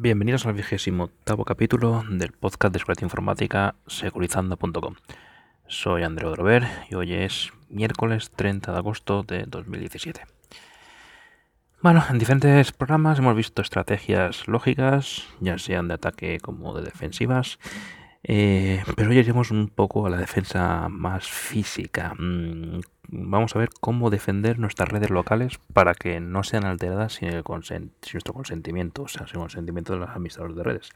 Bienvenidos al vigésimo octavo capítulo del podcast de Seguridad Informática Securizando.com. Soy André Drover y hoy es miércoles 30 de agosto de 2017. Bueno, en diferentes programas hemos visto estrategias lógicas, ya sean de ataque como de defensivas, eh, pero hoy iremos un poco a la defensa más física. Mm, vamos a ver cómo defender nuestras redes locales para que no sean alteradas sin, el nuestro consentimiento, o sea, sin el consentimiento de los administradores de redes.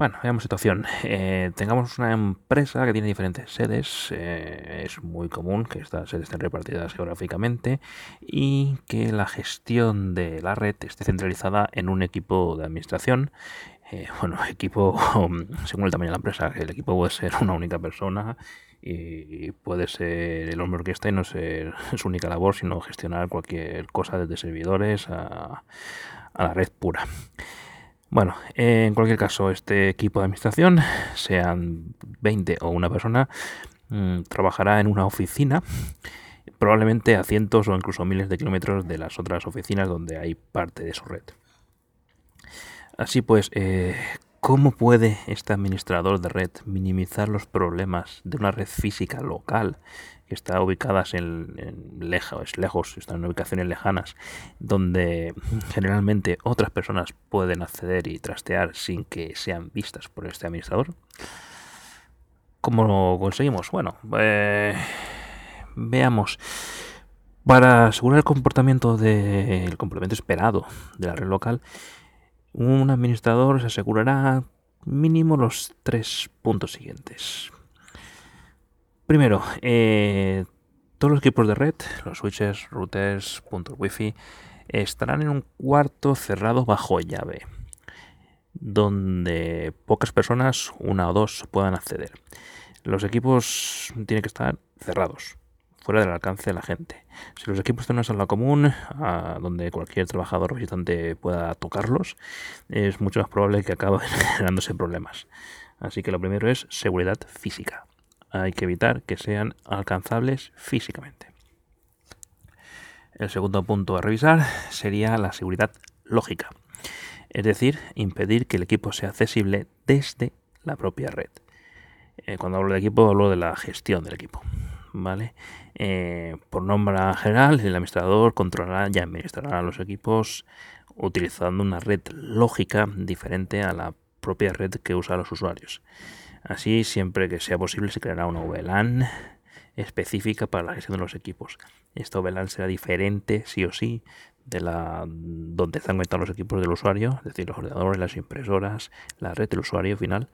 Bueno, veamos situación. Eh, tengamos una empresa que tiene diferentes sedes. Eh, es muy común que estas sedes estén repartidas geográficamente y que la gestión de la red esté centralizada en un equipo de administración eh, bueno, equipo, según el tamaño de la empresa, el equipo puede ser una única persona y puede ser el hombre orquesta y no ser su única labor, sino gestionar cualquier cosa desde servidores a, la red pura. Bueno, en cualquier caso, este equipo de administración, sean 20 o una persona, mm, trabajará en una oficina, probablemente a cientos o incluso miles de kilómetros de las otras oficinas donde hay parte de su red. Así pues, eh, ¿cómo puede este administrador de red minimizar los problemas de una red física local que está ubicada en, lejos, lejos, están en ubicaciones lejanas, donde generalmente otras personas pueden acceder y trastear sin que sean vistas por este administrador? ¿Cómo lo conseguimos? Bueno, eh, veamos. Para asegurar el comportamiento del complemento esperado de la red local, un administrador se asegurará mínimo los tres puntos siguientes. Primero, eh, todos los equipos de red, los switches, routers, puntos wifi, estarán en un cuarto cerrado bajo llave, donde pocas personas, una o dos, puedan acceder. Los equipos tienen que estar cerrados fuera del alcance de la gente. Si los equipos tienen una sala común, donde cualquier trabajador visitante pueda tocarlos, es mucho más probable que acaben generándose problemas. Así que lo primero es seguridad física. Hay que evitar que sean alcanzables físicamente. El segundo punto a revisar sería la seguridad lógica, es decir, impedir que el equipo sea accesible desde la propia red. Eh, cuando hablo de equipo, hablo de la gestión del equipo. ¿Vale? Eh, por nombre general, el administrador controlará y administrará los equipos utilizando una red lógica diferente a la propia red que usan los usuarios. Así, siempre que sea posible, se creará una VLAN específica para la gestión de los equipos. Esta VLAN será diferente, sí o sí, de la donde están conectados los equipos del usuario, es decir, los ordenadores, las impresoras, la red del usuario final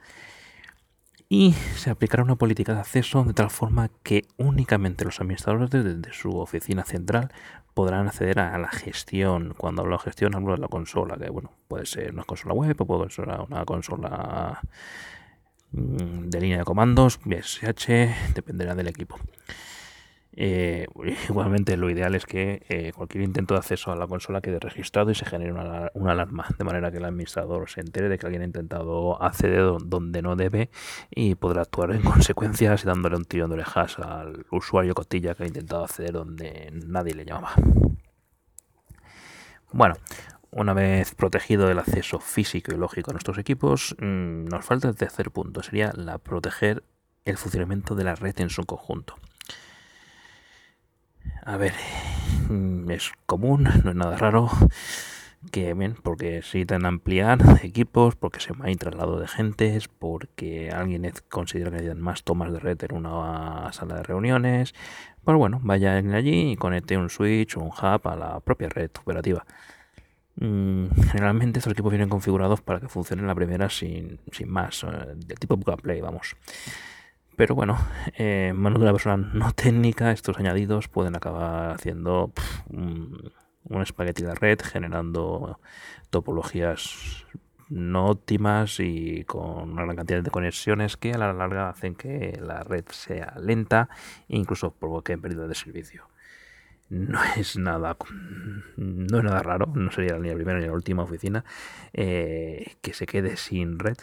y se aplicará una política de acceso de tal forma que únicamente los administradores desde su oficina central podrán acceder a la gestión. Cuando hablo de gestión hablo de la consola, que bueno, puede ser una consola web o puede ser una consola mm, de línea de comandos, SH, dependerá del equipo. Eh, igualmente lo ideal es que eh, cualquier intento de acceso a la consola quede registrado y se genere una, alarma, de manera que el administrador se entere de que alguien ha intentado acceder donde no debe y podrá actuar en consecuencias dándole un tirón de orejas al usuario cotilla que ha intentado acceder donde nadie le llamaba. Bueno, una vez protegido el acceso físico y lógico a nuestros equipos, mm, nos falta el tercer punto, sería la proteger el funcionamiento de la red en su conjunto. A ver, mm, es común, no es nada raro que bien, porque necesitan ampliar equipos, porque se a traslado de gentes, porque alguien considera que necesitan más tomas de red en una sala de reuniones. Pues bueno, vaya allí y conecte un switch o un hub a la propia red operativa. Mm, generalmente estos equipos vienen configurados para que funcionen la primera sin, sin más, eh, del tipo book play, vamos. Pero bueno, eh, mano de una persona no técnica, estos añadidos pueden acabar haciendo un, espagueti de red, generando topologías no óptimas y con una gran cantidad de conexiones que a la larga hacen que la red sea lenta e incluso provoque pérdida de servicio. No es nada, no es nada raro, no sería ni la primera ni la última oficina eh, que se quede sin red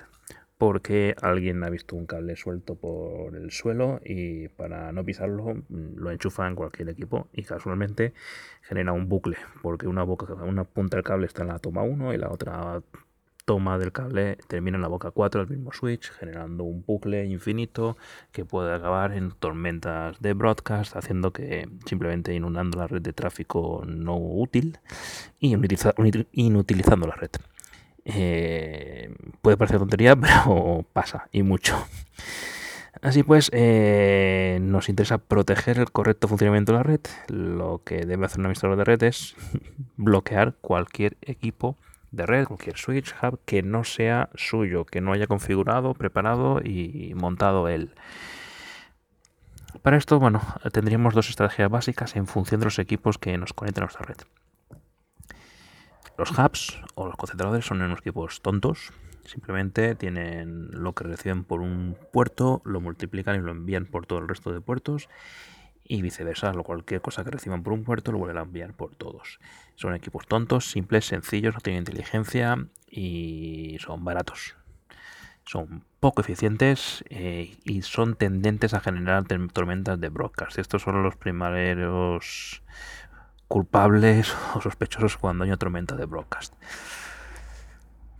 porque alguien ha visto un cable suelto por el suelo y para no pisarlo mm, lo enchufa en cualquier equipo y casualmente genera un bucle porque una, boca, punta del cable está en la toma 1 y la otra toma del cable termina en la boca 4 del mismo switch, generando un bucle infinito que puede acabar en tormentas de broadcast, haciendo que simplemente inundando la red de tráfico no útil y inutilizando la red. Eh, puede parecer tontería, pero pasa y mucho. Así pues, eh, nos interesa proteger el correcto funcionamiento de la red. Lo que debe hacer un administrador de red es bloquear cualquier equipo de red, cualquier switch, hub que no sea suyo, que no haya configurado, preparado y montado él. Para esto, bueno, tendríamos dos estrategias básicas en función de los equipos que nos conectan a nuestra red. Los hubs o los concentradores son unos equipos tontos. Simplemente tienen lo que reciben por un puerto, lo multiplican y lo envían por todo el resto de puertos y viceversa. Cualquier cosa que reciban por un puerto lo vuelven a enviar por todos. Son equipos tontos, simples, sencillos, no tienen inteligencia y son baratos. Son poco eficientes eh, y son tendentes a generar tormentas de broadcast. Estos son los primeros culpables o sospechosos cuando hay una tormenta de broadcast.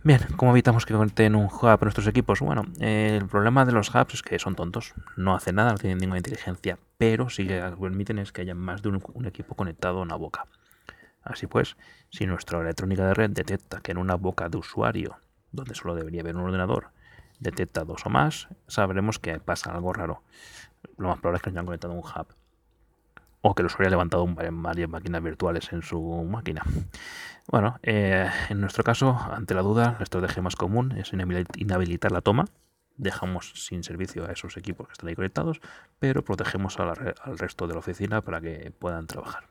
Bien, ¿cómo evitamos que conecten un hub a nuestros equipos? Bueno, el problema de los hubs es que son tontos, no hacen nada, no tienen ninguna inteligencia, pero sí que permiten es que haya más de un, equipo conectado a una boca. Así pues, si nuestra electrónica de red detecta que en una boca de usuario, donde solo debería haber un ordenador, detecta dos o más, sabremos que pasa algo raro. Lo más probable es que hayan conectado un hub o que usuario haya levantado varias máquinas virtuales en su máquina. Bueno, eh, en nuestro caso, ante la duda, la estrategia más común es inhabilitar la toma. Dejamos sin servicio a esos equipos que están ahí conectados, pero protegemos al resto de la oficina para que puedan trabajar.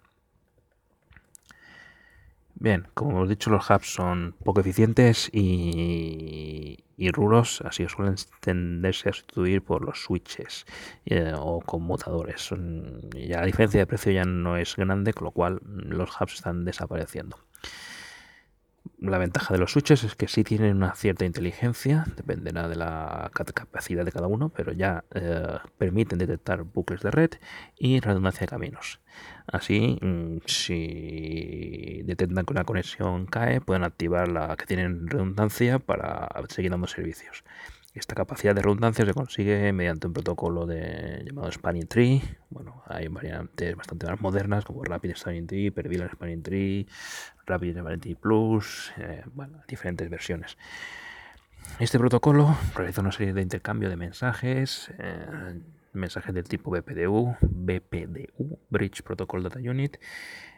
Bien, como hemos dicho, los hubs son poco eficientes y, ruros, así que suelen tenderse a sustituir por los switches eh, o conmutadores. ya la diferencia de precio ya no es grande, con lo cual los hubs están desapareciendo. La ventaja de los switches es que sí tienen una cierta inteligencia, dependerá de la capacidad de cada uno, pero ya eh, permiten detectar bucles de red y redundancia de caminos. Así, mm, si detectan que una conexión cae, pueden activar la que tienen redundancia para seguir dando servicios. Esta capacidad de redundancia se consigue mediante un protocolo de, llamado Spanning Tree. Bueno, hay variantes bastante más modernas como Rapid Spanning Tree, Pervilla Spanning Tree, Rapid Spanning Tree Plus, eh, bueno, diferentes versiones. Este protocolo realiza una serie de intercambio de mensajes, eh, mensajes del tipo BPDU, BPDU, Bridge Protocol Data Unit,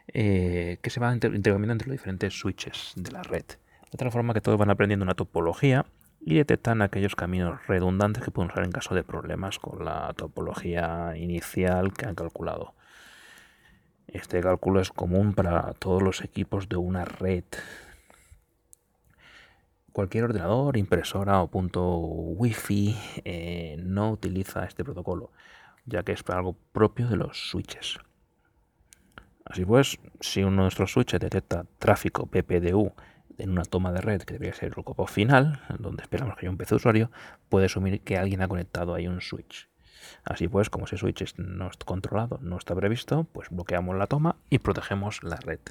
eh, que se van intercambiando entre los diferentes switches de la red. De tal forma que todos van aprendiendo una topología y detectan aquellos caminos redundantes que pueden usar en caso de problemas con la topología inicial que han calculado. Este cálculo es común para todos los equipos de una red. Cualquier ordenador, impresora o punto wifi eh, no utiliza este protocolo, ya que es algo propio de los switches. Así pues, si uno de nuestros switches detecta tráfico PPDU en una toma de red que debería ser el copo final, donde esperamos que haya un PC usuario, puede asumir que alguien ha conectado ahí un switch. Así pues, como ese switch no está controlado, no está previsto, pues bloqueamos la toma y protegemos la red.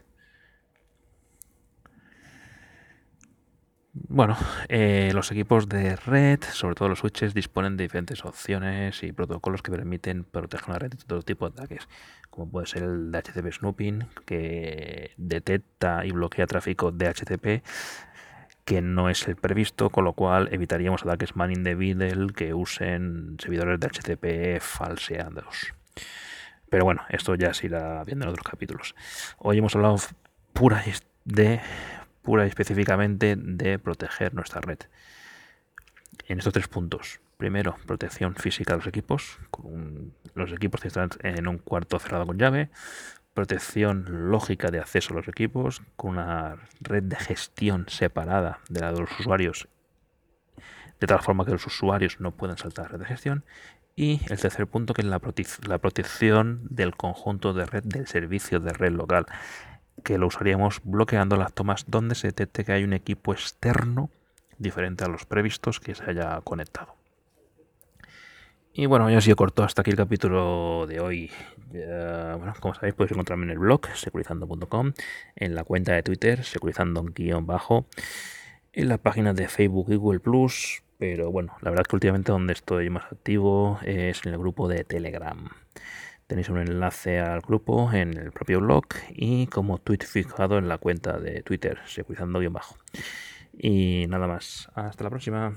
Bueno, eh, los equipos de red, sobre todo los switches, disponen de diferentes opciones y protocolos que permiten proteger la red de todo tipo de ataques, como puede ser el DHCP Snooping, que detecta y bloquea tráfico DHCP que no es el previsto, con lo cual evitaríamos ataques man in the middle que usen servidores de HCP falseados. Pero bueno, esto ya se irá viendo en otros capítulos. Hoy hemos hablado pura de pura y específicamente de proteger nuestra red. En estos tres puntos. Primero, protección física de los equipos. Con los equipos que están en un cuarto cerrado con llave. Protección lógica de acceso a los equipos. Con una red de gestión separada de la de los usuarios. De tal forma que los usuarios no puedan saltar la red de gestión. Y el tercer punto que es la, la protección del conjunto de red del servicio de red local que lo usaríamos bloqueando las tomas donde se detecte que hay un equipo externo diferente a los previstos que se haya conectado. Y bueno, ya ha sido corto hasta aquí el capítulo de hoy. bueno, como sabéis, podéis encontrarme en el blog securizando.com, en la cuenta de Twitter securizando-bajo, en la página de Facebook y Google Plus. Pero bueno, la verdad es que últimamente donde estoy más activo es en el grupo de Telegram. Tenéis un enlace al grupo en el propio blog y como tweet fijado en la cuenta de Twitter, securizando-bajo. Y nada más. Hasta la próxima.